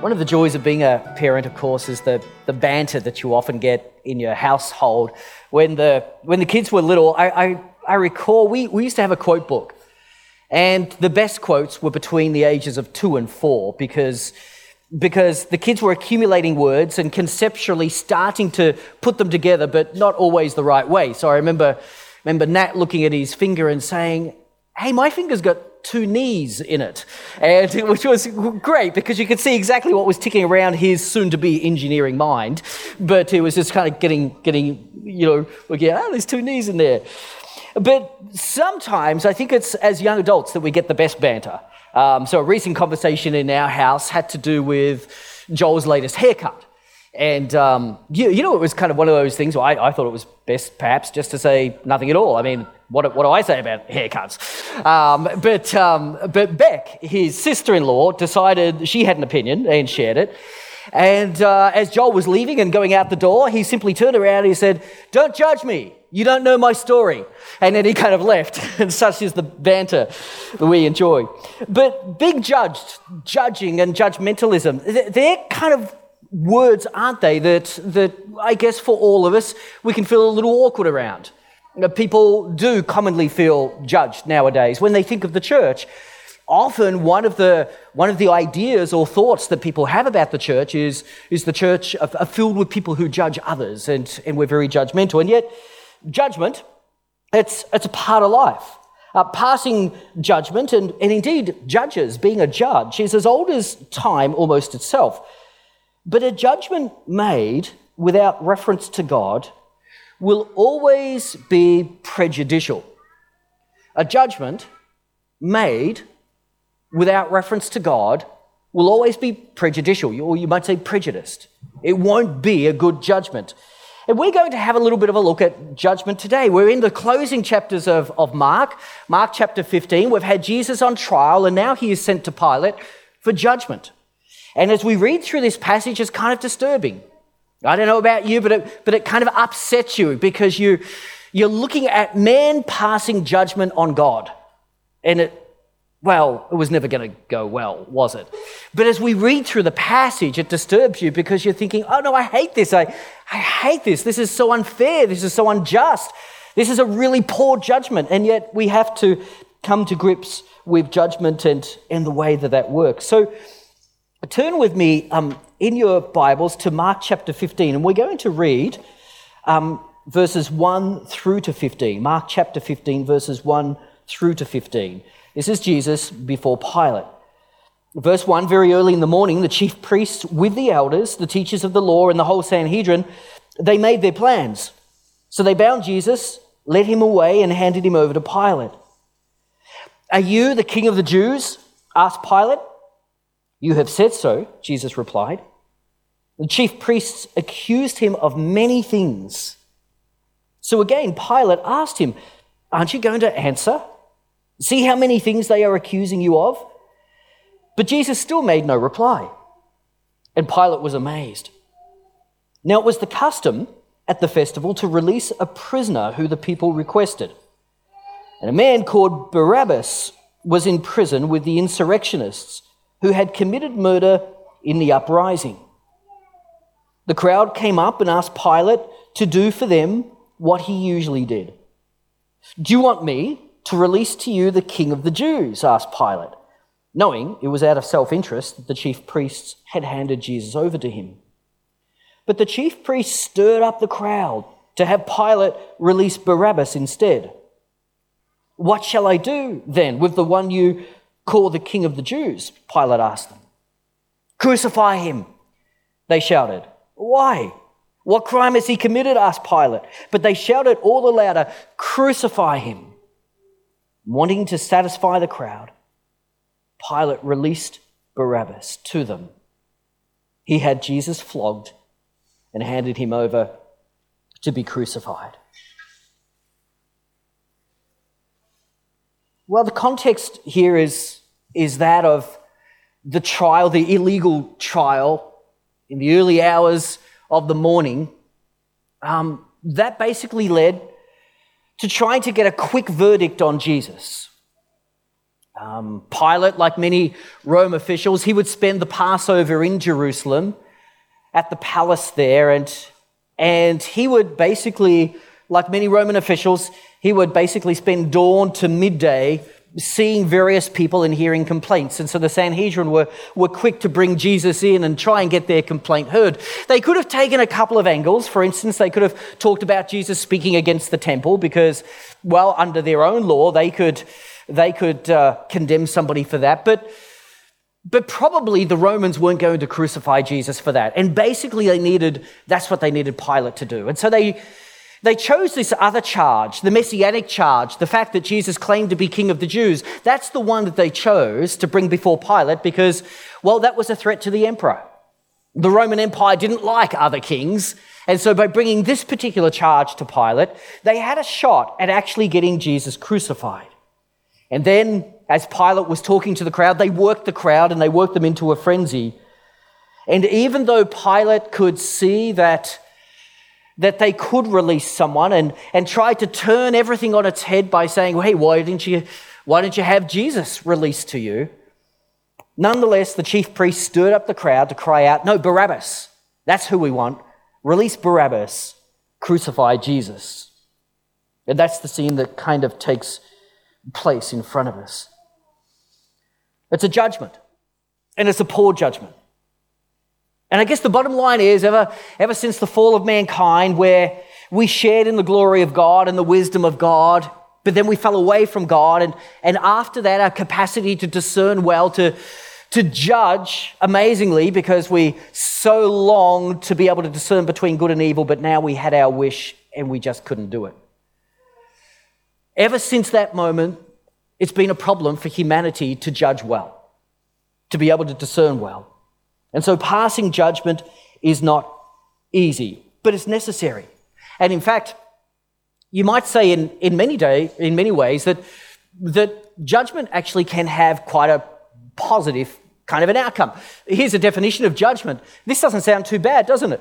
One of the joys of being a parent, of course, is the, the banter that you often get in your household. When the, when the kids were little, I, I, I recall we, we used to have a quote book. And the best quotes were between the ages of two and four because, because the kids were accumulating words and conceptually starting to put them together, but not always the right way. So I remember, remember Nat looking at his finger and saying, Hey, my finger's got two knees in it, and which was great because you could see exactly what was ticking around his soon-to-be engineering mind. But it was just kind of getting, getting, you know, looking, ah, there's two knees in there. But sometimes I think it's as young adults that we get the best banter. Um, so a recent conversation in our house had to do with Joel's latest haircut. And um, you, you, know, it was kind of one of those things where I, I, thought it was best perhaps just to say nothing at all. I mean, what, what do I say about haircuts? Um, but, um, but Beck, his sister in law, decided she had an opinion and shared it. And uh, as Joel was leaving and going out the door, he simply turned around and he said, Don't judge me. You don't know my story. And then he kind of left. and such is the banter that we enjoy. But big judged, judging and judgmentalism, they're kind of words, aren't they, that, that I guess for all of us, we can feel a little awkward around. People do commonly feel judged nowadays when they think of the church. Often, one of the, one of the ideas or thoughts that people have about the church is, is the church are filled with people who judge others, and, and we're very judgmental. And yet, judgment, it's, it's a part of life. Uh, passing judgment, and, and indeed judges, being a judge, is as old as time almost itself. But a judgment made without reference to God will always be prejudicial. A judgment made without reference to God will always be prejudicial, or you might say prejudiced. It won't be a good judgment. And we're going to have a little bit of a look at judgment today. We're in the closing chapters of, of Mark, Mark chapter 15. We've had Jesus on trial, and now he is sent to Pilate for judgment. And as we read through this passage, it's kind of disturbing. I don't know about you, but it, but it kind of upsets you because you, you're looking at man passing judgment on God. And it, well, it was never going to go well, was it? But as we read through the passage, it disturbs you because you're thinking, oh no, I hate this. I, I hate this. This is so unfair. This is so unjust. This is a really poor judgment. And yet we have to come to grips with judgment and, and the way that that works. So, Turn with me um, in your Bibles to Mark chapter 15, and we're going to read um, verses 1 through to 15. Mark chapter 15, verses 1 through to 15. This is Jesus before Pilate. Verse 1 Very early in the morning, the chief priests, with the elders, the teachers of the law, and the whole Sanhedrin, they made their plans. So they bound Jesus, led him away, and handed him over to Pilate. Are you the king of the Jews? asked Pilate. You have said so, Jesus replied. The chief priests accused him of many things. So again, Pilate asked him, Aren't you going to answer? See how many things they are accusing you of? But Jesus still made no reply. And Pilate was amazed. Now, it was the custom at the festival to release a prisoner who the people requested. And a man called Barabbas was in prison with the insurrectionists who had committed murder in the uprising. The crowd came up and asked Pilate to do for them what he usually did. Do you want me to release to you the king of the Jews? asked Pilate, knowing it was out of self interest that the chief priests had handed Jesus over to him. But the chief priests stirred up the crowd to have Pilate release Barabbas instead. What shall I do then with the one you call the king of the Jews? Pilate asked them. Crucify him, they shouted. Why? What crime has he committed? asked Pilate. But they shouted all the louder, Crucify him. Wanting to satisfy the crowd, Pilate released Barabbas to them. He had Jesus flogged and handed him over to be crucified. Well, the context here is is that of the trial, the illegal trial in the early hours of the morning. Um, that basically led to trying to get a quick verdict on Jesus. Um, Pilate, like many Rome officials, he would spend the Passover in Jerusalem at the palace there, and, and he would basically, like many Roman officials, he would basically spend dawn to midday seeing various people and hearing complaints. And so the Sanhedrin were, were quick to bring Jesus in and try and get their complaint heard. They could have taken a couple of angles. For instance, they could have talked about Jesus speaking against the temple because, well, under their own law, they could, they could uh, condemn somebody for that. But, but probably the Romans weren't going to crucify Jesus for that. And basically, they needed, that's what they needed Pilate to do. And so they, they chose this other charge, the messianic charge, the fact that Jesus claimed to be king of the Jews. That's the one that they chose to bring before Pilate because, well, that was a threat to the emperor. The Roman Empire didn't like other kings. And so by bringing this particular charge to Pilate, they had a shot at actually getting Jesus crucified. And then, as Pilate was talking to the crowd, they worked the crowd and they worked them into a frenzy. And even though Pilate could see that that they could release someone and, and tried to turn everything on its head by saying, well, hey, why didn't you, why didn't you have Jesus released to you? Nonetheless, the chief priest stirred up the crowd to cry out, no, Barabbas. That's who we want. Release Barabbas. Crucify Jesus. And that's the scene that kind of takes place in front of us. It's a judgment, and it's a poor judgment. And I guess the bottom line is ever, ever since the fall of mankind, where we shared in the glory of God and the wisdom of God, but then we fell away from God. And, and after that, our capacity to discern well, to, to judge amazingly, because we so longed to be able to discern between good and evil, but now we had our wish and we just couldn't do it. Ever since that moment, it's been a problem for humanity to judge well, to be able to discern well. And so passing judgment is not easy, but it's necessary. And in fact, you might say in, in, many, day, in many ways that, that judgment actually can have quite a positive kind of an outcome. Here's a definition of judgment. This doesn't sound too bad, doesn't it?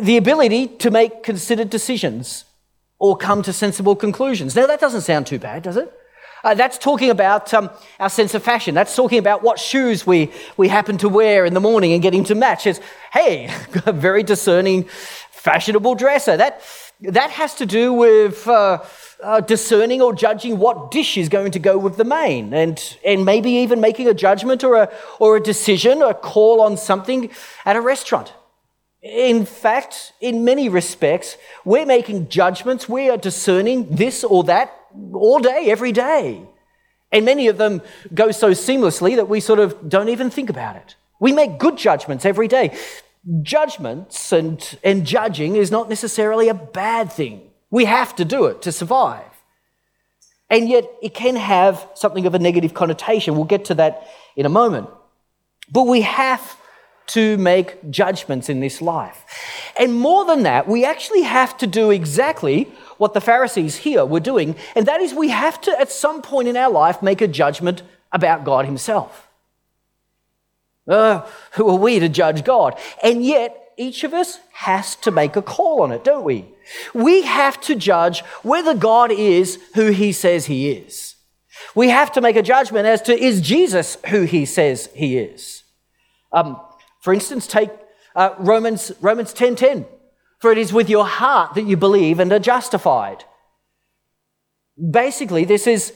The ability to make considered decisions or come to sensible conclusions. Now, that doesn't sound too bad, does it? Uh, that's talking about um, our sense of fashion. That's talking about what shoes we, we happen to wear in the morning and getting to match. It's, hey, a very discerning, fashionable dresser. That, that has to do with uh, uh, discerning or judging what dish is going to go with the main, and, and maybe even making a judgment or a, or a decision, a call on something at a restaurant. In fact, in many respects, we're making judgments, we are discerning this or that all day, every day. And many of them go so seamlessly that we sort of don't even think about it. We make good judgments every day. Judgments and, and judging is not necessarily a bad thing. We have to do it to survive. And yet, it can have something of a negative connotation. We'll get to that in a moment. But we have to make judgments in this life. And more than that, we actually have to do exactly what the Pharisees here were doing, and that is we have to, at some point in our life, make a judgment about God Himself. Uh, who are we to judge God? And yet, each of us has to make a call on it, don't we? We have to judge whether God is who He says He is. We have to make a judgment as to is Jesus who He says He is. Um, for instance, take uh, Romans Romans ten ten. For it is with your heart that you believe and are justified. Basically, this is,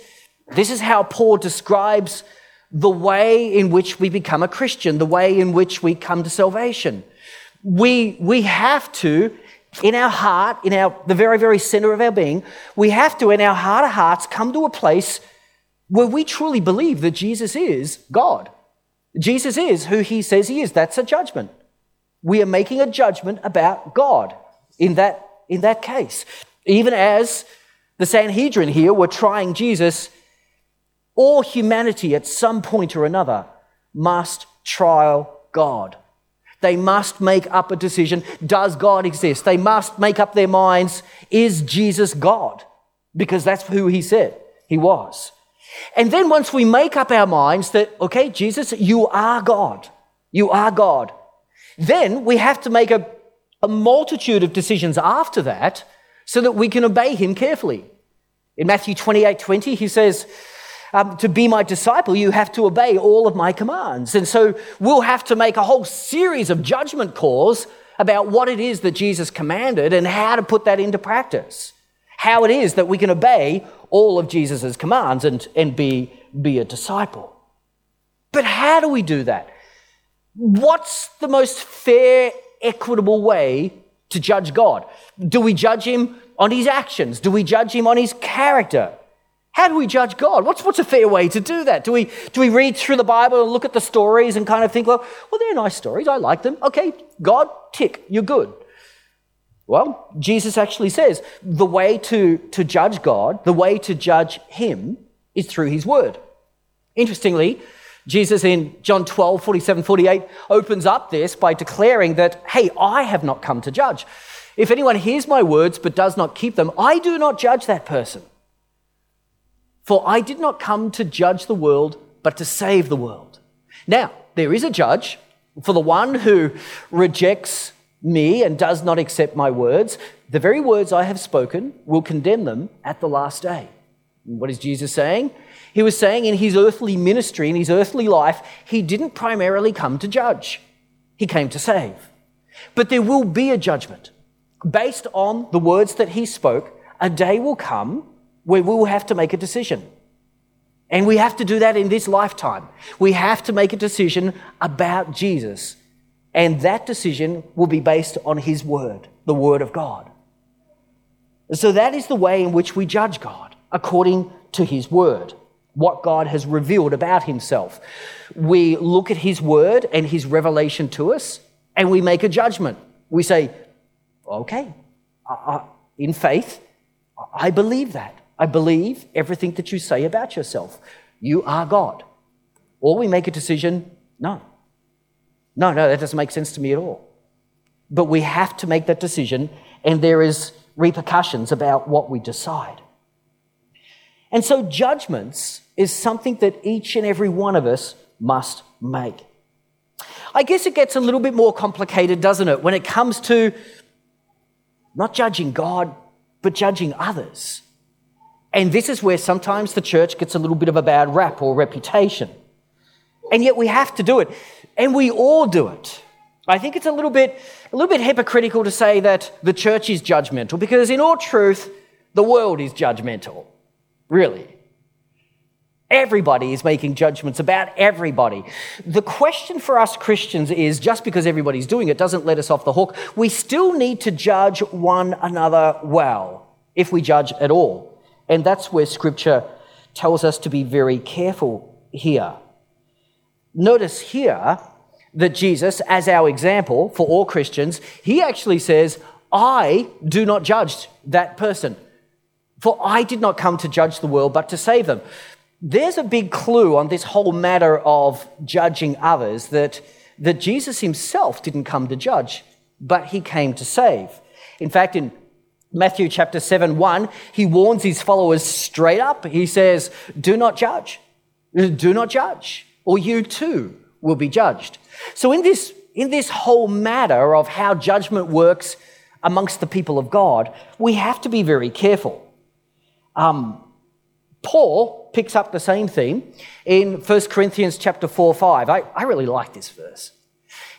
this is how Paul describes the way in which we become a Christian, the way in which we come to salvation. We, we have to, in our heart, in our, the very, very center of our being, we have to, in our heart of hearts, come to a place where we truly believe that Jesus is God. Jesus is who he says he is. That's a judgment we are making a judgment about God in that, in that case. Even as the Sanhedrin here were trying Jesus, all humanity at some point or another must trial God. They must make up a decision. Does God exist? They must make up their minds. Is Jesus God? Because that's who he said he was. And then once we make up our minds that, okay, Jesus, you are God. You are God. Then we have to make a, a multitude of decisions after that so that we can obey him carefully. In Matthew 28 20, he says, um, to be my disciple, you have to obey all of my commands. And so we'll have to make a whole series of judgment calls about what it is that Jesus commanded and how to put that into practice. How it is that we can obey all of Jesus' commands and, and be, be a disciple. But how do we do that? What's the most fair, equitable way to judge God? Do we judge him on his actions? Do we judge him on his character? How do we judge God? What's, what's a fair way to do that? Do we, do we read through the Bible and look at the stories and kind of think, well, well, they're nice stories. I like them. Okay, God, tick, you're good. Well, Jesus actually says the way to, to judge God, the way to judge Him, is through His Word. Interestingly, Jesus in John 12, 47, 48 opens up this by declaring that, hey, I have not come to judge. If anyone hears my words but does not keep them, I do not judge that person. For I did not come to judge the world, but to save the world. Now, there is a judge for the one who rejects me and does not accept my words. The very words I have spoken will condemn them at the last day. What is Jesus saying? He was saying in his earthly ministry, in his earthly life, he didn't primarily come to judge, he came to save. But there will be a judgment. Based on the words that he spoke, a day will come where we will have to make a decision. And we have to do that in this lifetime. We have to make a decision about Jesus. And that decision will be based on His Word, the Word of God. So that is the way in which we judge God, according to His Word, what God has revealed about Himself. We look at His Word and His revelation to us, and we make a judgment. We say, okay, in faith, I believe that. I believe everything that you say about yourself. You are God. Or we make a decision, no. No, no, that doesn't make sense to me at all. But we have to make that decision, and there is repercussions about what we decide. And so judgments is something that each and every one of us must make. I guess it gets a little bit more complicated, doesn't it, when it comes to not judging God, but judging others. And this is where sometimes the church gets a little bit of a bad rap or reputation. And yet we have to do it. And we all do it. I think it's a little bit, a little bit hypocritical to say that the church is judgmental because, in all truth, the world is judgmental. Really. Everybody is making judgments about everybody. The question for us Christians is just because everybody's doing it doesn't let us off the hook. We still need to judge one another well, if we judge at all. And that's where scripture tells us to be very careful here. Notice here that Jesus, as our example for all Christians, he actually says, I do not judge that person. For I did not come to judge the world, but to save them. There's a big clue on this whole matter of judging others that, that Jesus himself didn't come to judge, but he came to save. In fact, in Matthew chapter 7 1, he warns his followers straight up. He says, Do not judge. Do not judge, or you too will be judged. So, in this, in this whole matter of how judgment works amongst the people of God, we have to be very careful. Um, Paul picks up the same theme in 1 Corinthians chapter 4 5. I, I really like this verse.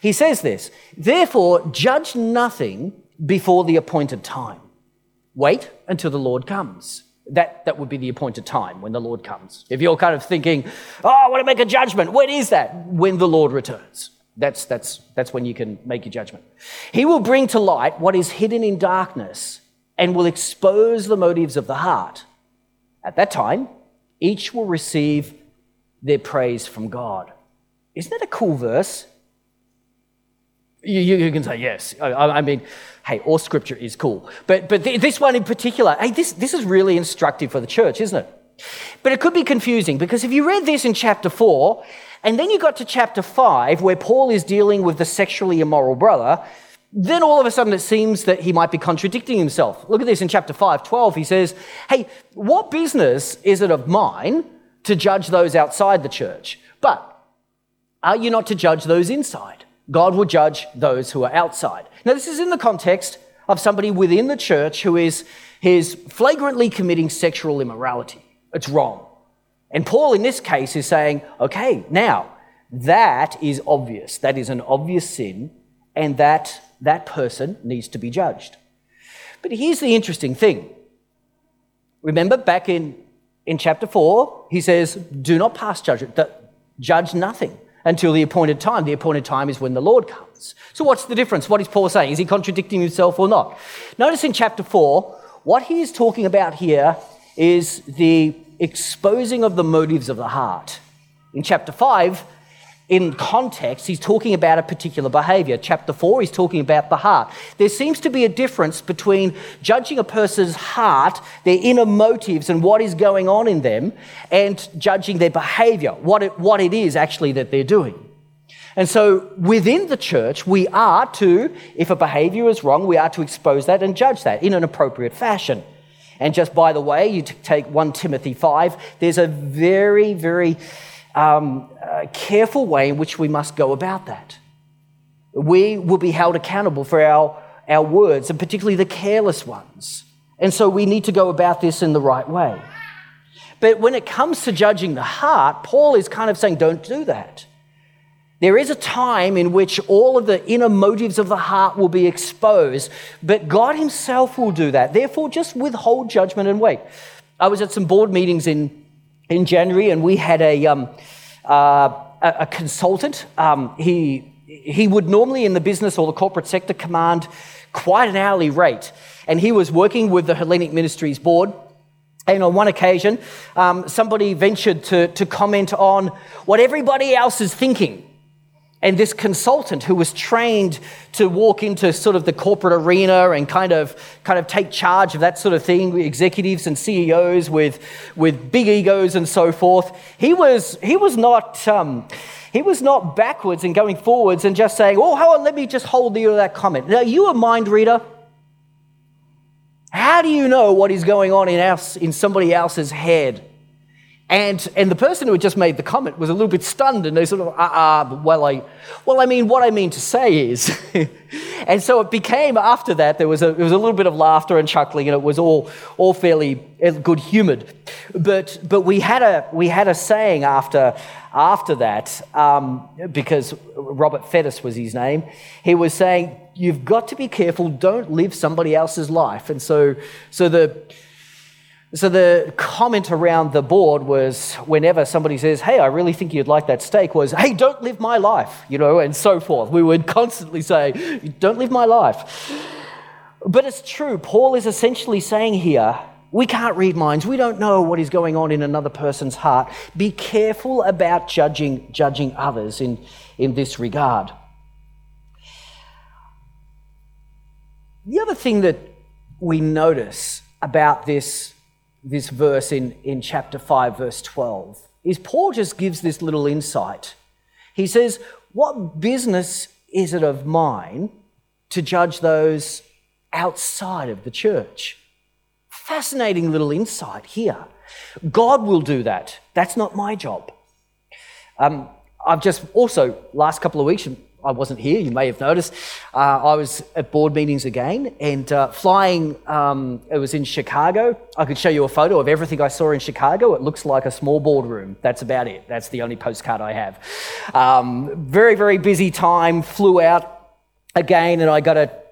He says this, Therefore, judge nothing before the appointed time Wait until the Lord comes. That, that would be the appointed time when the Lord comes. If you're kind of thinking, oh, I want to make a judgment, when is that? When the Lord returns. That's, that's, that's when you can make your judgment. He will bring to light what is hidden in darkness and will expose the motives of the heart. At that time, each will receive their praise from God. Isn't that a cool verse? You, you can say yes. I, I mean, hey, all scripture is cool. But, but th- this one in particular, hey, this, this is really instructive for the church, isn't it? But it could be confusing because if you read this in chapter 4, and then you got to chapter 5, where Paul is dealing with the sexually immoral brother, then all of a sudden it seems that he might be contradicting himself. Look at this in chapter 5, 12. He says, Hey, what business is it of mine to judge those outside the church? But are you not to judge those inside? God will judge those who are outside. Now, this is in the context of somebody within the church who is, is flagrantly committing sexual immorality. It's wrong. And Paul, in this case, is saying, okay, now that is obvious. That is an obvious sin, and that that person needs to be judged. But here's the interesting thing. Remember back in, in chapter 4, he says, Do not pass judgment, judge nothing until the appointed time. The appointed time is when the Lord comes. So, what's the difference? What is Paul saying? Is he contradicting himself or not? Notice in chapter 4, what he is talking about here is the exposing of the motives of the heart. In chapter 5, in context, he's talking about a particular behavior. Chapter 4, he's talking about the heart. There seems to be a difference between judging a person's heart, their inner motives, and what is going on in them, and judging their behavior, what it, what it is actually that they're doing. And so within the church, we are to, if a behavior is wrong, we are to expose that and judge that in an appropriate fashion. And just by the way, you take 1 Timothy 5, there's a very, very um, uh, careful way in which we must go about that. We will be held accountable for our, our words, and particularly the careless ones. And so we need to go about this in the right way. But when it comes to judging the heart, Paul is kind of saying, don't do that. There is a time in which all of the inner motives of the heart will be exposed, but God Himself will do that. Therefore, just withhold judgment and wait. I was at some board meetings in, in January, and we had a, um, uh, a, consultant. Um, he, he would normally, in the business or the corporate sector, command quite an hourly rate. And he was working with the Hellenic Ministries board. And on one occasion, um, somebody ventured to, to comment on what everybody else is thinking and this consultant who was trained to walk into sort of the corporate arena and kind of, kind of take charge of that sort of thing, executives and CEOs with, with big egos and so forth, he was, he was not. Um, he was not backwards and going forwards and just saying, Oh, how, let me just hold you to that comment. Now, you a mind reader? How do you know what is going on in, our, in somebody else's head? And, and the person who had just made the comment was a little bit stunned and they sort of, uh, uh, well, I, well, I mean, what I mean to say is. and so it became, after that, there was, a, there was a little bit of laughter and chuckling and it was all, all fairly good humored. But, but we, had a, we had a saying after, after that, um, because Robert Fettis was his name, he was saying, you've got to be careful, don't live somebody else's life. And so, so the, so the comment around the board was whenever somebody says, Hey, I really think you'd like that steak, was, Hey, don't live my life, you know, and so forth. We would constantly say, Don't live my life. But it's true. Paul is essentially saying here, we can't read minds. We don't know what is going on in another person's heart. Be careful about judging, judging others in, in this regard. The other thing that we notice about this this verse in, in chapter 5, verse 12, is Paul just gives this little insight. He says, What business is it of mine to judge those outside of the church? Fascinating little insight here. God will do that. That's not my job. Um, I've just also, last couple of weeks, I wasn't here, you may have noticed. Uh, I was at board meetings again and uh, flying, um, it was in Chicago. I could show you a photo of everything I saw in Chicago. It looks like a small boardroom. That's about it. That's the only postcard I have. Um, very, very busy time, flew out again, and I got a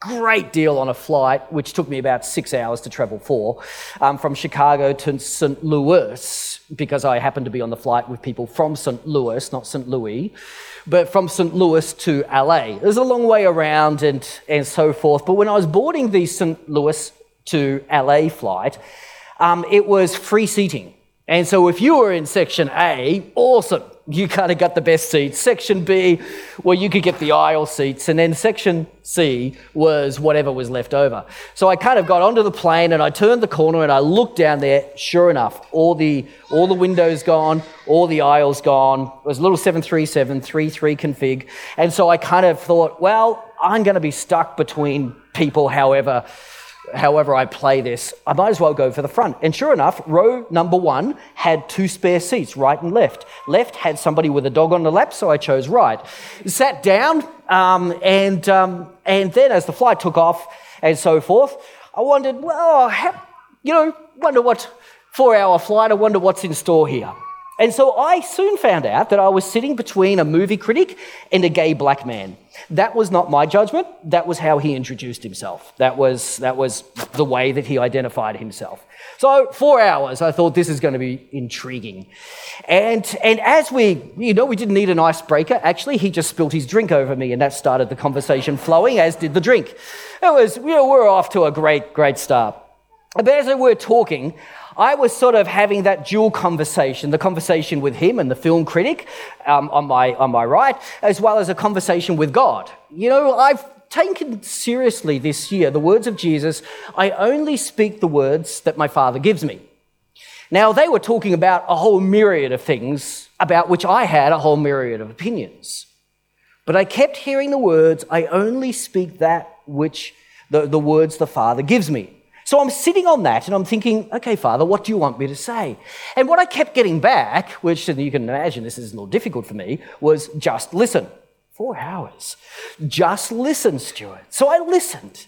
great deal on a flight, which took me about six hours to travel for, um, from Chicago to St. Louis, because I happened to be on the flight with people from St. Louis, not St. Louis but from St. Louis to LA. It was a long way around and, and so forth. But when I was boarding the St. Louis to LA flight, um, it was free seating. And so if you were in section A, awesome you kind of got the best seats. Section B, well, you could get the aisle seats. And then section C was whatever was left over. So I kind of got onto the plane and I turned the corner and I looked down there. Sure enough, all the, all the windows gone, all the aisles gone. It was a little 737, 33 config. And so I kind of thought, well, I'm going to be stuck between people, however however I play this, I might as well go for the front. And sure enough, row number one had two spare seats, right and left. Left had somebody with a dog on the lap, so I chose right. Sat down, um, and, um, and then as the flight took off and so forth, I wondered, well, how, you know, wonder what four hour flight. I wonder what's in store here. And so I soon found out that I was sitting between a movie critic and a gay black man. That was not my judgment. That was how he introduced himself. That was, that was the way that he identified himself. So, four hours, I thought this is going to be intriguing. And, and as we, you know, we didn't need an icebreaker. Actually, he just spilt his drink over me, and that started the conversation flowing, as did the drink. It was, you know, we're off to a great, great start. But as we were talking, I was sort of having that dual conversation the conversation with him and the film critic um, on, my, on my right, as well as a conversation with God. You know, I've taken seriously this year the words of Jesus I only speak the words that my Father gives me. Now, they were talking about a whole myriad of things about which I had a whole myriad of opinions. But I kept hearing the words, I only speak that which the, the words the Father gives me. So I'm sitting on that and I'm thinking, okay, Father, what do you want me to say? And what I kept getting back, which you can imagine this is a little difficult for me, was just listen. Four hours. Just listen, Stewart. So I listened.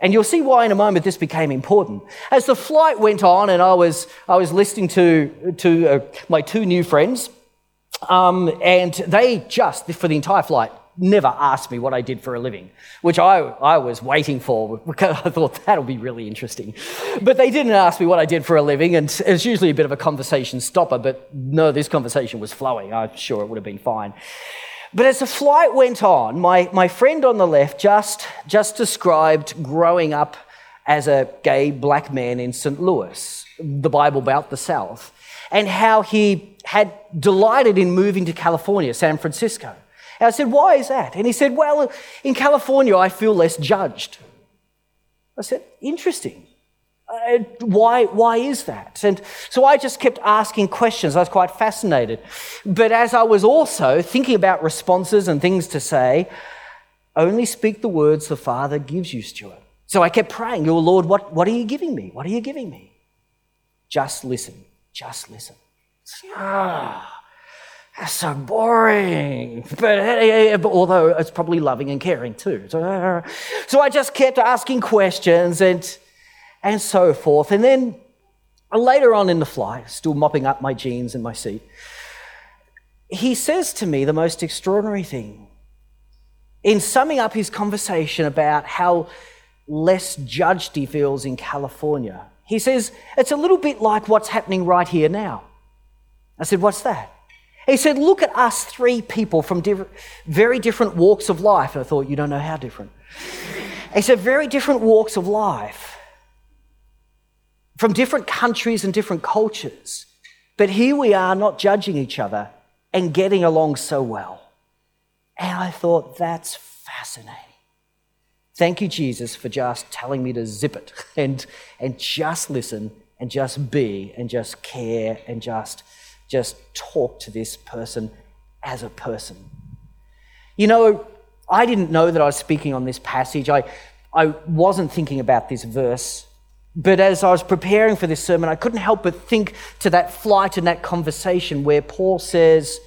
And you'll see why in a moment this became important. As the flight went on and I was, I was listening to, to uh, my two new friends, um, and they just, for the entire flight, never asked me what I did for a living, which I, I was waiting for because I thought that'll be really interesting. But they didn't ask me what I did for a living, and it's usually a bit of a conversation stopper, but no, this conversation was flowing. I'm sure it would have been fine. But as the flight went on, my, my friend on the left just, just described growing up as a gay black man in St. Louis, the Bible Belt the South, and how he had delighted in moving to California, San Francisco. And I said, Why is that? And he said, Well, in California, I feel less judged. I said, Interesting. Uh, why, why is that? And so I just kept asking questions. I was quite fascinated. But as I was also thinking about responses and things to say, only speak the words the Father gives you, Stewart. So I kept praying, Your Lord, what, what are you giving me? What are you giving me? Just listen. Just listen. Ah that's so boring. But, eh, eh, eh, but, although it's probably loving and caring too. So, so I just kept asking questions and, and so forth. And then later on in the flight, still mopping up my jeans in my seat, he says to me the most extraordinary thing. In summing up his conversation about how less judged he feels in California, he says, It's a little bit like what's happening right here now. I said, What's that? He said, Look at us three people from very different walks of life. And I thought, You don't know how different. He said, Very different walks of life from different countries and different cultures. But here we are not judging each other and getting along so well. And I thought, That's fascinating. Thank you, Jesus, for just telling me to zip it and, and just listen and just be and just care and just just talk to this person as a person. You know, I didn't know that I was speaking on this passage. I, I wasn't thinking about this verse. But as I was preparing for this sermon, I couldn't help but think to that flight and that conversation where Paul says,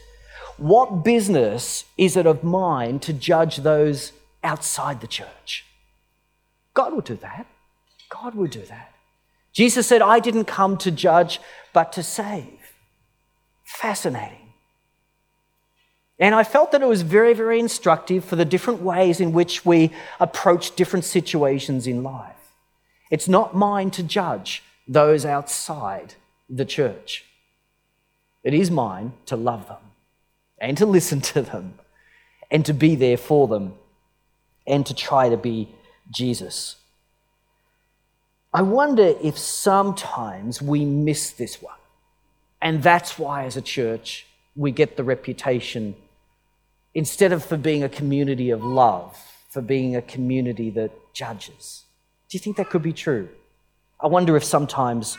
What business is it of mine to judge those outside the church? God would do that. God would do that. Jesus said, I didn't come to judge, but to save. Fascinating. And I felt that it was very, very instructive for the different ways in which we approach different situations in life. It's not mine to judge those outside the church, it is mine to love them and to listen to them and to be there for them and to try to be Jesus. I wonder if sometimes we miss this one. And that's why, as a church, we get the reputation, instead of for being a community of love, for being a community that judges. Do you think that could be true? I wonder if sometimes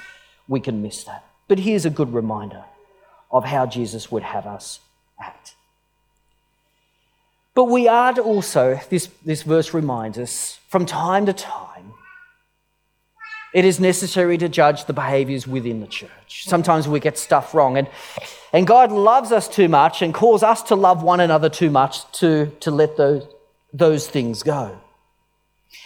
we can miss that. But here's a good reminder of how Jesus would have us act. But we are also, this, this verse reminds us, from time to time, it is necessary to judge the behaviors within the church. Sometimes we get stuff wrong. And, and God loves us too much and calls us to love one another too much to, to let those, those things go.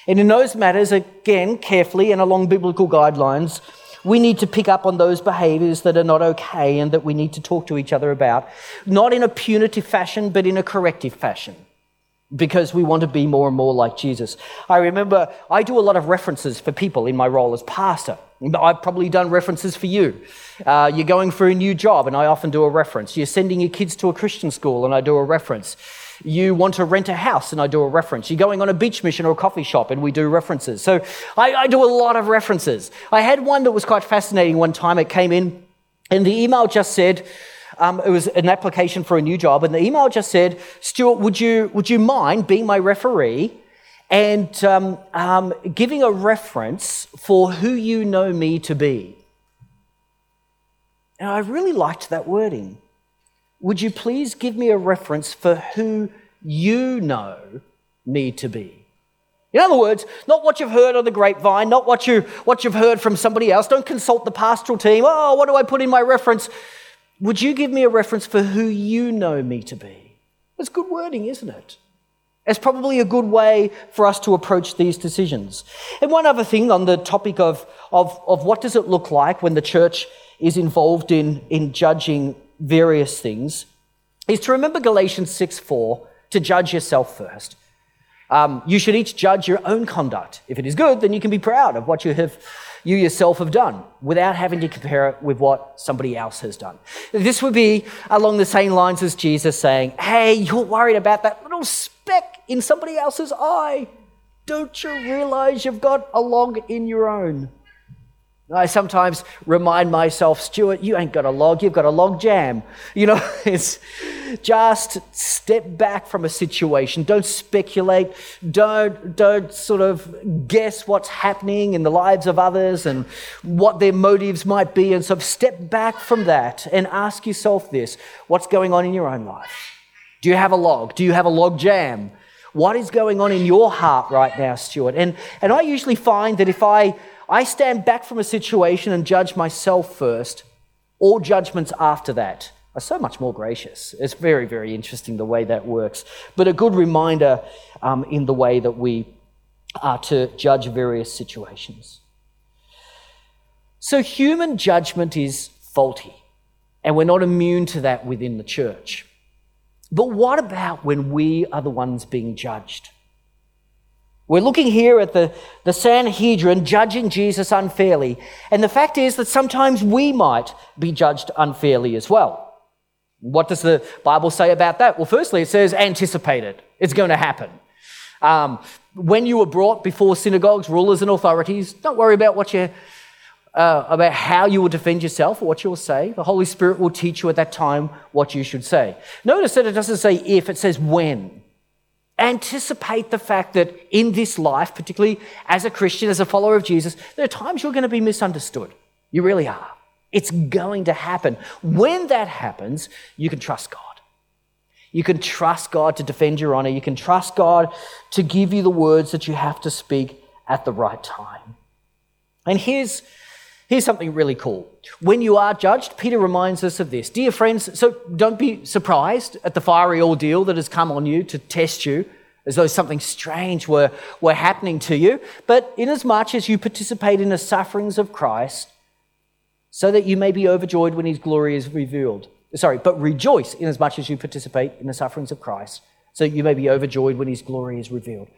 And in those matters, again, carefully and along biblical guidelines, We need to pick up on those behaviors that are not okay and that we need to talk to each other about, not in a punitive fashion, but in a corrective fashion because we want to be more and more like Jesus. I remember I do a lot of references for people in my role as pastor. I've probably done references for you. Uh, you're going for a new job, and I often do a reference. You're sending your kids to a Christian school, and I do a reference. You want to rent a house, and I do a reference. You're going on a beach mission or a coffee shop, and we do references. So I, I do a lot of references. I had one that was quite fascinating one time. It came in, and the email just said, um, it was an application for a new job, and the email just said, Stewart, would you, would you mind being my referee and um, um, giving a reference for who you know me to be? And I really liked that wording. Would you please give me a reference for who you know me to be? In other words, not what you've heard on the grapevine, not what, you, what you've heard from somebody else. Don't consult the pastoral team. Oh, what do I put in my reference? Would you give me a reference for who you know me to be? That's good wording, isn't it? It's probably a good way for us to approach these decisions. And one other thing on the topic of, of, of what does it look like when the church is involved in, in judging various things is to remember Galatians 6 4 to judge yourself first. Um, you should each judge your own conduct. If it is good, then you can be proud of what you have you yourself have done without having to compare it with what somebody else has done. This would be along the same lines as Jesus saying, Hey, you're worried about that little speck in somebody else's eye. Don't you realize you've got a log in your own? I sometimes remind myself, Stewart, you ain't got a log, you've got a log jam. You know, it's just step back from a situation. Don't speculate. Don't, don't sort of guess what's happening in the lives of others and what their motives might be. And so step back from that and ask yourself this what's going on in your own life? Do you have a log? Do you have a log jam? What is going on in your heart right now, Stewart? And, and I usually find that if I I stand back from a situation and judge myself first. All judgments after that are so much more gracious. It's very, very interesting the way that works. But a good reminder um, in the way that we are to judge various situations. So, human judgment is faulty, and we're not immune to that within the church. But what about when we are the ones being judged? We're looking here at the, the Sanhedrin judging Jesus unfairly. And the fact is that sometimes we might be judged unfairly as well. What does the Bible say about that? Well, firstly, it says anticipate it. It's going to happen. Um, when you were brought before synagogues, rulers, and authorities, don't worry about what you, uh, about how you will defend yourself or what you will say. The Holy Spirit will teach you at that time what you should say. Notice that it doesn't say if; it says when anticipate the fact that in this life, particularly as a Christian, as a follower of Jesus, there are times you're going to be misunderstood. You really are. It's going to happen. When that happens, you can trust God. You can trust God to defend your honor. You can trust God to give you the words that you have to speak at the right time. And here's Here's something really cool. When you are judged, Peter reminds us of this. Dear friends, so don't be surprised at the fiery ordeal that has come on you to test you, as though something strange were, were happening to you. But inasmuch as you participate in the sufferings of Christ, so that you may be overjoyed when his glory is revealed. Sorry, but rejoice inasmuch as you participate in the sufferings of Christ, so you may be overjoyed when his glory is revealed.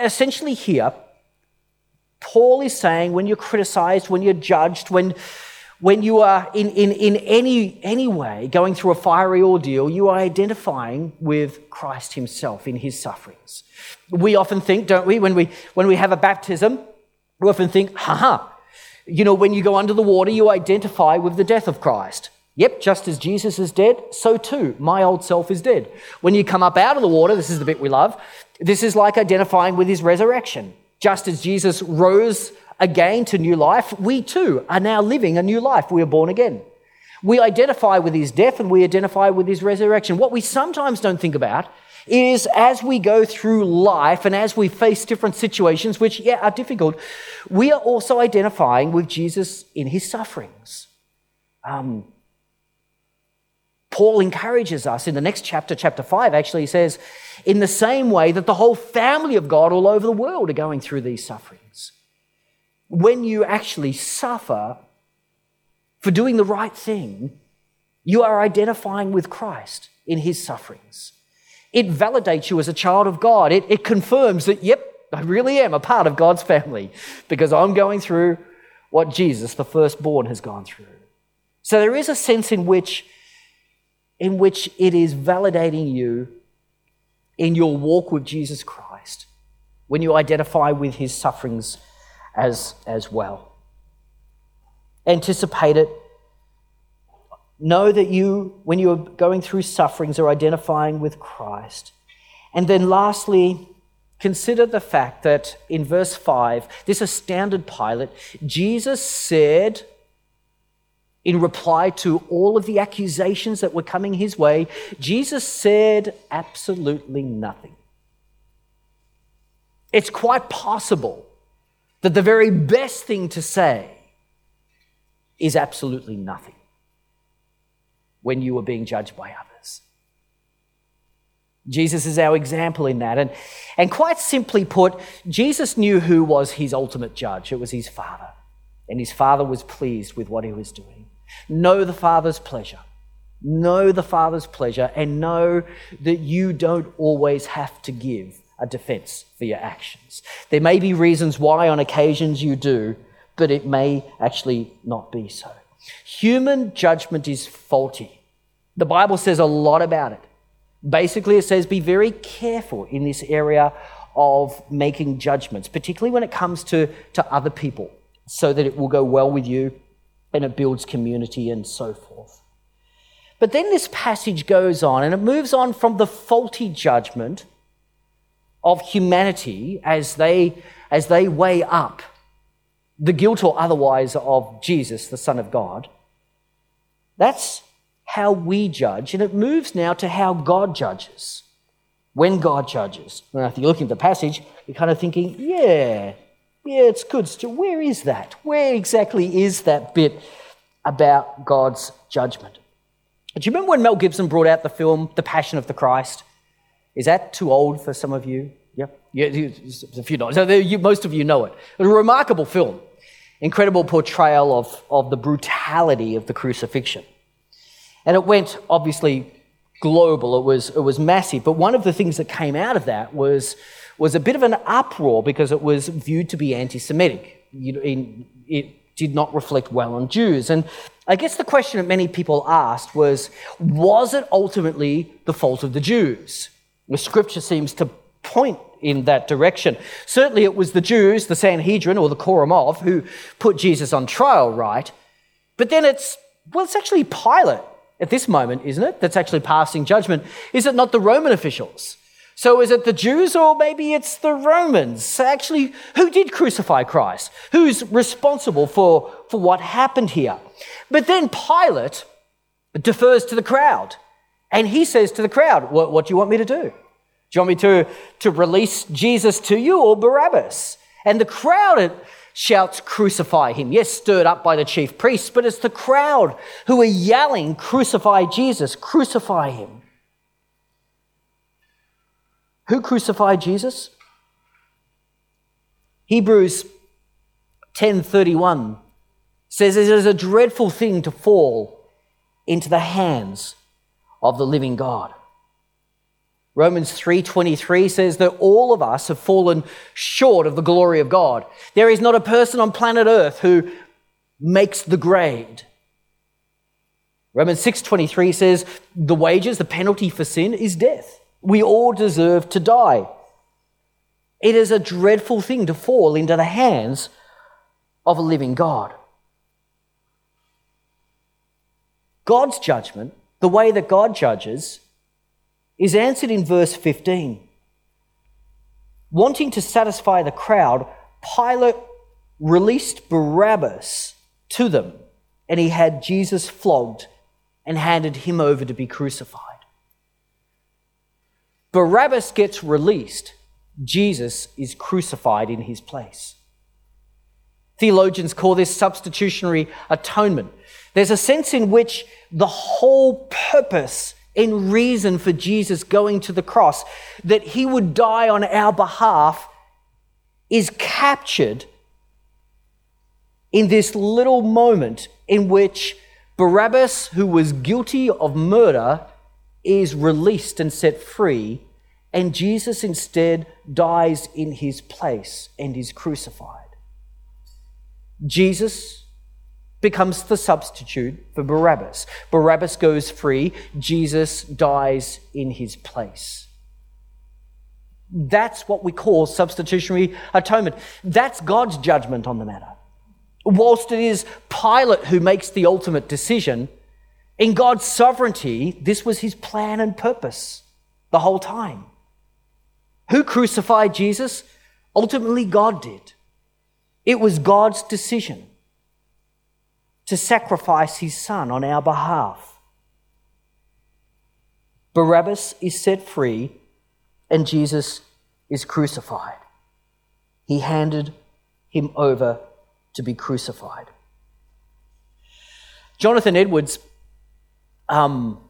Essentially, here, Paul is saying when you're criticized, when you're judged, when, when you are in, in, in any, any way going through a fiery ordeal, you are identifying with Christ himself in his sufferings. We often think, don't we, when we, when we have a baptism, we often think, haha, you know, when you go under the water, you identify with the death of Christ. Yep, just as Jesus is dead, so too my old self is dead. When you come up out of the water, this is the bit we love, this is like identifying with his resurrection. Just as Jesus rose again to new life, we too are now living a new life. We are born again. We identify with his death and we identify with his resurrection. What we sometimes don't think about is as we go through life and as we face different situations, which, yeah, are difficult, we are also identifying with Jesus in his sufferings. Um, Paul encourages us in the next chapter, chapter 5, actually, he says, in the same way that the whole family of God all over the world are going through these sufferings. when you actually suffer for doing the right thing, you are identifying with Christ in his sufferings. It validates you as a child of God. It, it confirms that, yep, I really am a part of God's family because I'm going through what Jesus, the firstborn, has gone through. So there is a sense in which, in which it is validating you in your walk with Jesus Christ when you identify with his sufferings as, as well. Anticipate it. Know that you, when you're going through sufferings, are identifying with Christ. And then lastly, consider the fact that in verse 5, this astounded Pilate, Jesus said, in reply to all of the accusations that were coming his way, Jesus said absolutely nothing. It's quite possible that the very best thing to say is absolutely nothing when you are being judged by others. Jesus is our example in that. And, and quite simply put, Jesus knew who was his ultimate judge. It was his Father. And his Father was pleased with what he was doing. Know the Father's pleasure. Know the Father's pleasure and know that you don't always have to give a defense for your actions. There may be reasons why on occasions you do, but it may actually not be so. Human judgment is faulty. The Bible says a lot about it. Basically, it says be very careful in this area of making judgments, particularly when it comes to, to other people, so that it will go well with you and it builds community and so forth. But then this passage goes on and it moves on from the faulty judgment of humanity as they, as they weigh up the guilt or otherwise of Jesus, the Son of God. That's how we judge, and it moves now to how God judges. When God judges. Now, if you're looking at the passage, you're kind of thinking, yeah, yeah, it's good. Where is that? Where exactly is that bit about God's judgment? Do you remember when Mel Gibson brought out the film The Passion of the Christ? Is that too old for some of you? Yep. Yeah, a few dollars. So you, most of you know it. A remarkable film. Incredible portrayal of, of the brutality of the crucifixion. And it went obviously global. It was, it was massive. But one of the things that came out of that was was a bit of an uproar because it was viewed to be anti Semitic. It did not reflect well on Jews. And I guess the question that many people asked was was it ultimately the fault of the Jews? The scripture seems to point in that direction. Certainly, it was the Jews, the Sanhedrin or the Quorum of, who put Jesus on trial, right? But then it's, well, it's actually Pilate at this moment, isn't it? That's actually passing judgment. Is it not the Roman officials? So is it the Jews or maybe it's the Romans? Actually, who did crucify Christ? Who's responsible for, for what happened here? But then Pilate defers to the crowd and he says to the crowd, What, what do you want me to do? Do you want me to, to release Jesus to you or Barabbas? And the crowd shouts, Crucify him. Yes, stirred up by the chief priests, but it's the crowd who are yelling, Crucify Jesus, crucify him. Who crucified Jesus? Hebrews 10:31 says it is a dreadful thing to fall into the hands of the living God. Romans 3:23 says that all of us have fallen short of the glory of God. There is not a person on planet Earth who makes the grade. Romans 6:23 says the wages, the penalty for sin is death. We all deserve to die. It is a dreadful thing to fall into the hands of a living God. God's judgment, the way that God judges, is answered in verse 15. Wanting to satisfy the crowd, Pilate released Barabbas to them, and he had Jesus flogged and handed him over to be crucified. Barabbas gets released, Jesus is crucified in his place. Theologians call this substitutionary atonement. There's a sense in which the whole purpose and reason for Jesus going to the cross, that he would die on our behalf, is captured in this little moment in which Barabbas, who was guilty of murder, is released and set free, and Jesus instead dies in his place and is crucified. Jesus becomes the substitute for Barabbas. Barabbas goes free, Jesus dies in his place. That's what we call substitutionary atonement. That's God's judgment on the matter. Whilst it is Pilate who makes the ultimate decision, in God's sovereignty, this was his plan and purpose the whole time. Who crucified Jesus? Ultimately, God did. It was God's decision to sacrifice his son on our behalf. Barabbas is set free and Jesus is crucified. He handed him over to be crucified. Jonathan Edwards um,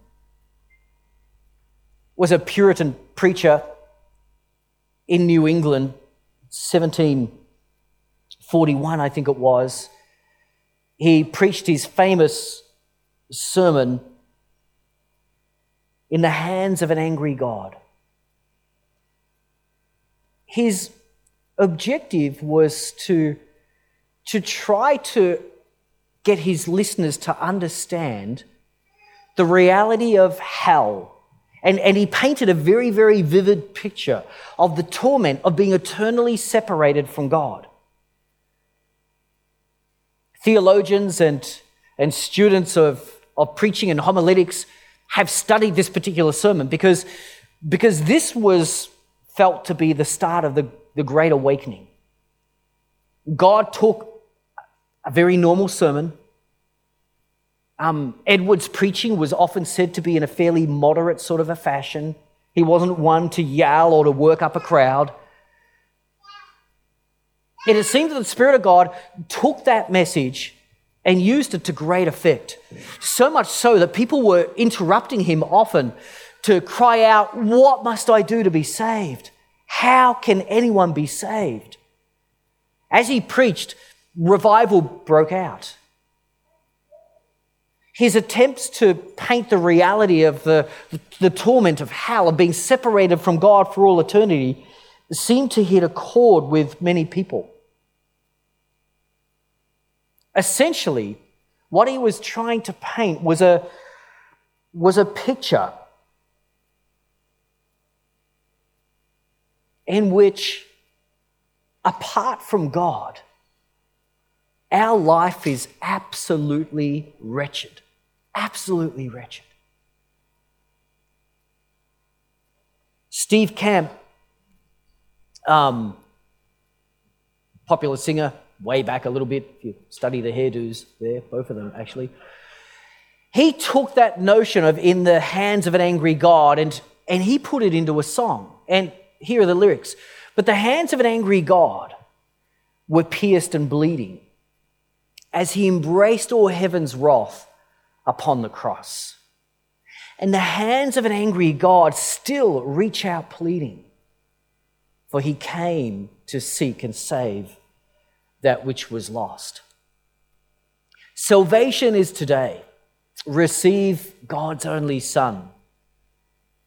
was a Puritan preacher in New England, 1741, I think it was. He preached his famous sermon, In the Hands of an Angry God. His objective was to, to try to get his listeners to understand the reality of hell. And, and he painted a very, very vivid picture of the torment of being eternally separated from God. Theologians and, and students of, of preaching and homiletics have studied this particular sermon because, because this was felt to be the start of the, the Great Awakening. God took a very normal sermon um, Edwards' preaching was often said to be in a fairly moderate sort of a fashion. He wasn't one to yell or to work up a crowd. And it seemed that the Spirit of God took that message and used it to great effect. So much so that people were interrupting him often to cry out, What must I do to be saved? How can anyone be saved? As he preached, revival broke out. His attempts to paint the reality of the, the torment of hell, of being separated from God for all eternity, seemed to hit a chord with many people. Essentially, what he was trying to paint was a, was a picture in which, apart from God, our life is absolutely wretched absolutely wretched. Steve Camp, um, popular singer, way back a little bit, if you study the hairdos there, both of them actually. He took that notion of in the hands of an angry God and, and he put it into a song. And here are the lyrics. But the hands of an angry God were pierced and bleeding as he embraced all heaven's wrath upon the cross. And the hands of an angry God still reach out pleading, for he came to seek and save that which was lost. Salvation is today. Receive God's only Son.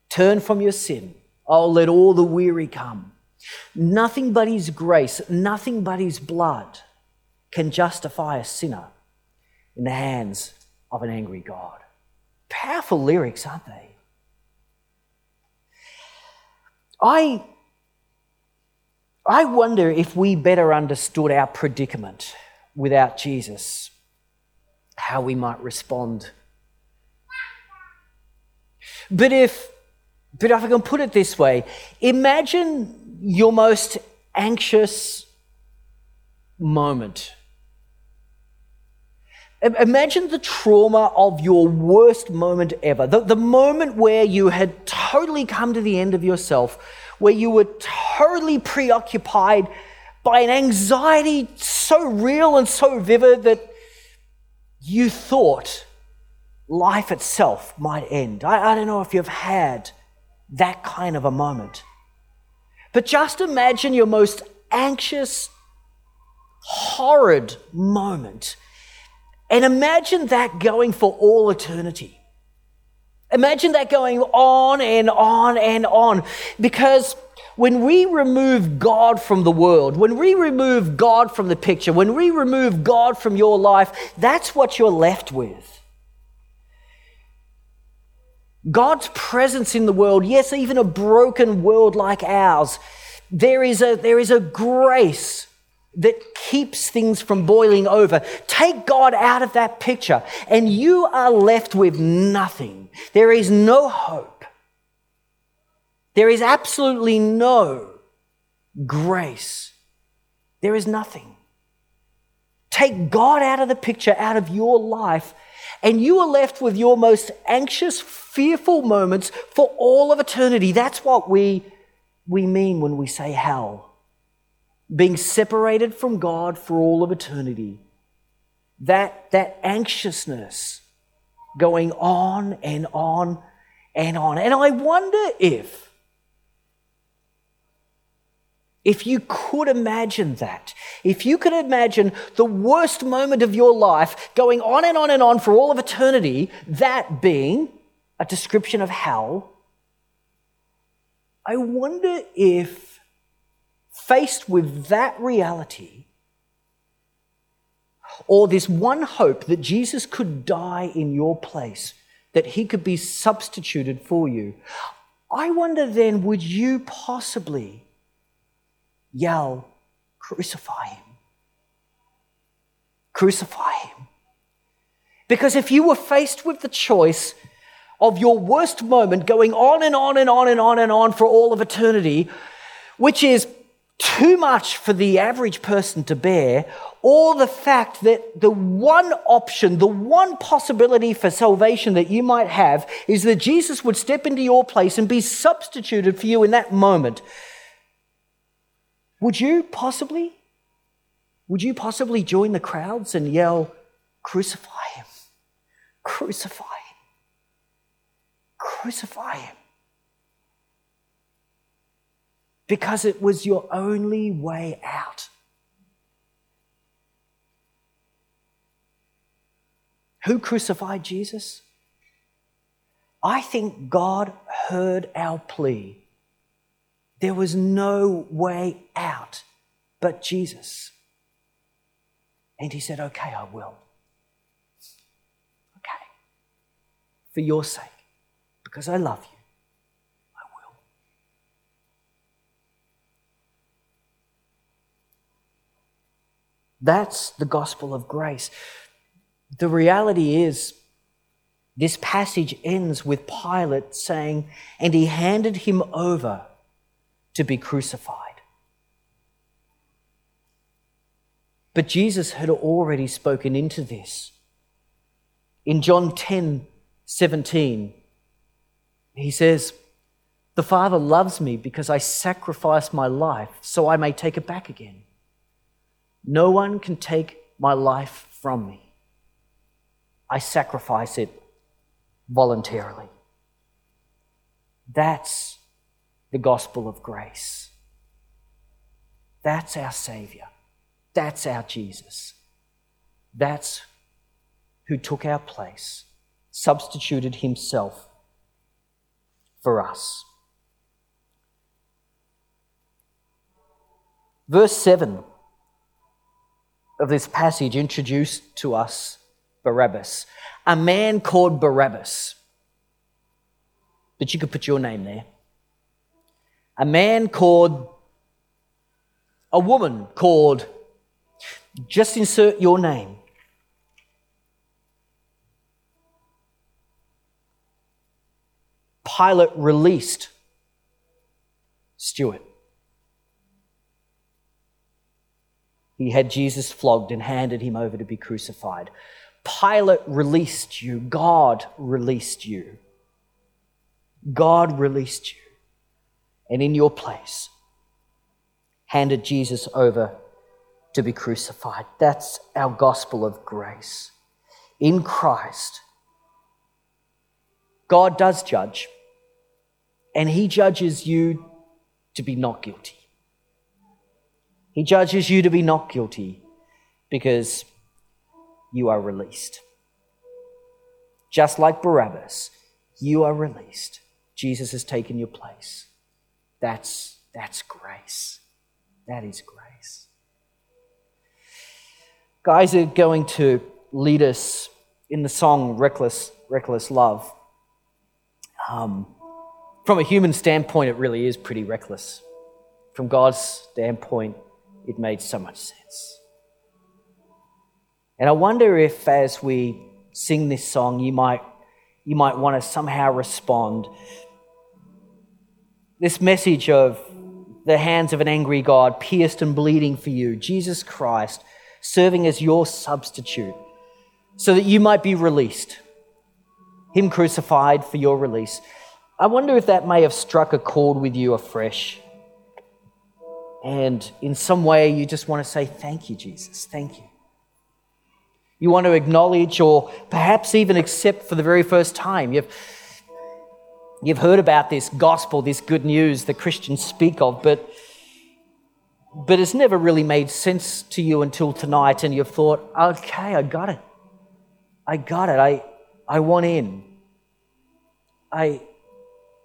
Turn from your sin. Oh, let all the weary come. Nothing but His grace, nothing but His blood can justify a sinner in the hands of an angry God. Powerful lyrics, aren't they? I, I wonder if we better understood our predicament without Jesus, how we might respond. But if, but if I can put it this way, imagine your most anxious moment Imagine the trauma of your worst moment ever. The, the moment where you had totally come to the end of yourself, where you were totally preoccupied by an anxiety so real and so vivid that you thought life itself might end. I, I don't know if you've had that kind of a moment. But just imagine your most anxious, horrid moment. And imagine that going for all eternity. Imagine that going on and on and on. Because when we remove God from the world, when we remove God from the picture, when we remove God from your life, that's what you're left with. God's presence in the world, yes, even a broken world like ours, there is a, there is a grace that keeps things from boiling over. Take God out of that picture, and you are left with nothing. There is no hope. There is absolutely no grace. There is nothing. Take God out of the picture, out of your life, and you are left with your most anxious, fearful moments for all of eternity. That's what we, we mean when we say hell being separated from God for all of eternity. That, that anxiousness going on and on and on. And I wonder if, if you could imagine that, if you could imagine the worst moment of your life going on and on and on for all of eternity, that being a description of hell, I wonder if faced with that reality, or this one hope that Jesus could die in your place, that he could be substituted for you, I wonder then, would you possibly yell, Crucify him? Crucify him. Because if you were faced with the choice of your worst moment going on and on and on and on and on for all of eternity, which is too much for the average person to bear, or the fact that the one option, the one possibility for salvation that you might have is that Jesus would step into your place and be substituted for you in that moment. Would you possibly? Would you possibly join the crowds and yell, Crucify him! Crucify him! Crucify him! Because it was your only way out. Who crucified Jesus? I think God heard our plea. There was no way out but Jesus. And he said, Okay, I will. Okay. For your sake, because I love you. That's the gospel of grace. The reality is, this passage ends with Pilate saying, And he handed him over to be crucified. But Jesus had already spoken into this. In John 10 17, he says, The Father loves me because I sacrifice my life so I may take it back again. No one can take my life from me. I sacrifice it voluntarily. That's the gospel of grace. That's our Savior. That's our Jesus. That's who took our place, substituted Himself for us. Verse 7 of this passage introduced to us Barabbas, a man called Barabbas. But you could put your name there. A man called, a woman called, just insert your name. Pilate released Stewart. He had Jesus flogged and handed him over to be crucified. Pilate released you. God released you. God released you. And in your place, handed Jesus over to be crucified. That's our gospel of grace. In Christ, God does judge, and He judges you to be not guilty. He judges you to be not guilty. because you are released. Just like Barabbas, you are released. Jesus has taken your place. That's, that's grace. That is grace. Guys are going to lead us in the song Reckless, Reckless Love. Um, from a human standpoint, it really is pretty reckless. From God's standpoint, it made so much sense. And I wonder if, as we sing this song, you might, you might want to somehow respond. This message of the hands of an angry God, pierced and bleeding for you, Jesus Christ, serving as your substitute, so that you might be released. Him crucified for your release. I wonder if that may have struck a chord with you afresh. And in some way, you just want to say, Thank you, Jesus. Thank you. You want to acknowledge or perhaps even accept for the very first time. You've, you've heard about this gospel, this good news that Christians speak of, but, but it's never really made sense to you until tonight, and you've thought, okay, I got it. I got it. I, I want in. I,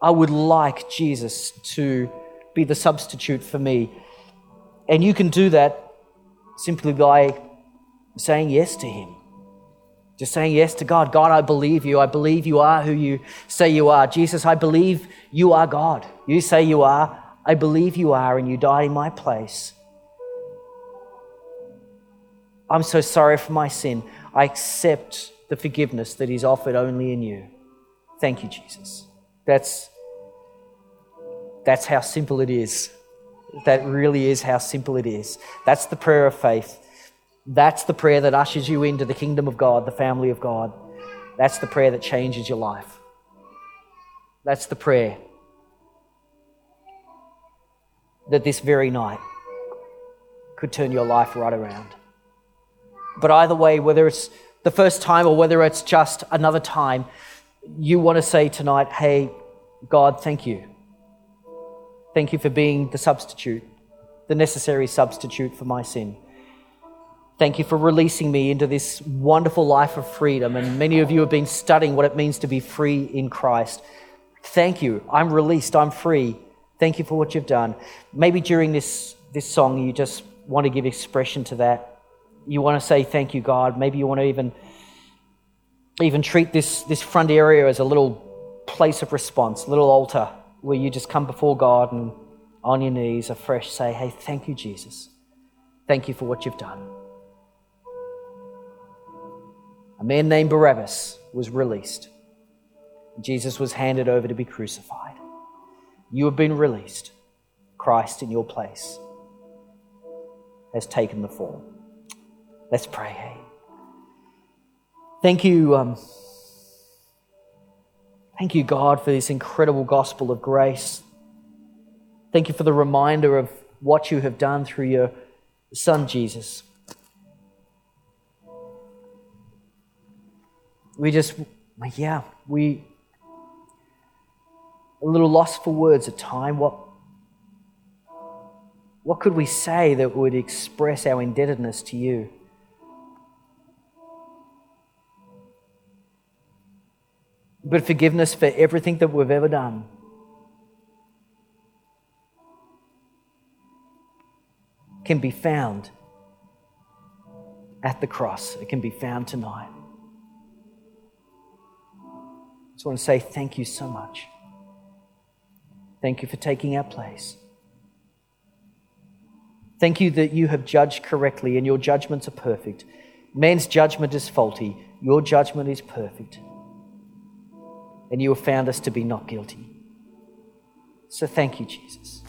I would like Jesus to be the substitute for me. And you can do that simply by saying yes to Him. Just saying yes to God. God, I believe you. I believe you are who you say you are. Jesus, I believe you are God. You say you are. I believe you are, and you died in my place. I'm so sorry for my sin. I accept the forgiveness that is offered only in you. Thank you, Jesus. That's, that's how simple it is. That really is how simple it is. That's the prayer of faith. That's the prayer that ushers you into the kingdom of God, the family of God. That's the prayer that changes your life. That's the prayer that this very night could turn your life right around. But either way, whether it's the first time or whether it's just another time, you want to say tonight, hey, God, thank you. Thank you for being the substitute, the necessary substitute for my sin. Thank you for releasing me into this wonderful life of freedom. And many of you have been studying what it means to be free in Christ. Thank you. I'm released. I'm free. Thank you for what you've done. Maybe during this, this song, you just want to give expression to that. You want to say, Thank you, God. Maybe you want to even, even treat this, this front area as a little place of response, little altar where you just come before God and on your knees afresh say, Hey, thank you, Jesus. Thank you for what you've done. A man named Barabbas was released. Jesus was handed over to be crucified. You have been released. Christ in your place has taken the form. Let's pray. Hey? Thank you. Um, thank you, God, for this incredible gospel of grace. Thank you for the reminder of what you have done through your Son, Jesus. we just, yeah, we a little lost for words at time. What, what could we say that would express our indebtedness to you? But forgiveness for everything that we've ever done. Can be found at the cross. It can be found tonight I just want to say thank you so much. Thank you for taking our place. Thank you that you have judged correctly and your judgments are perfect. Man's judgment is faulty, your judgment is perfect. And you have found us to be not guilty. So thank you, Jesus.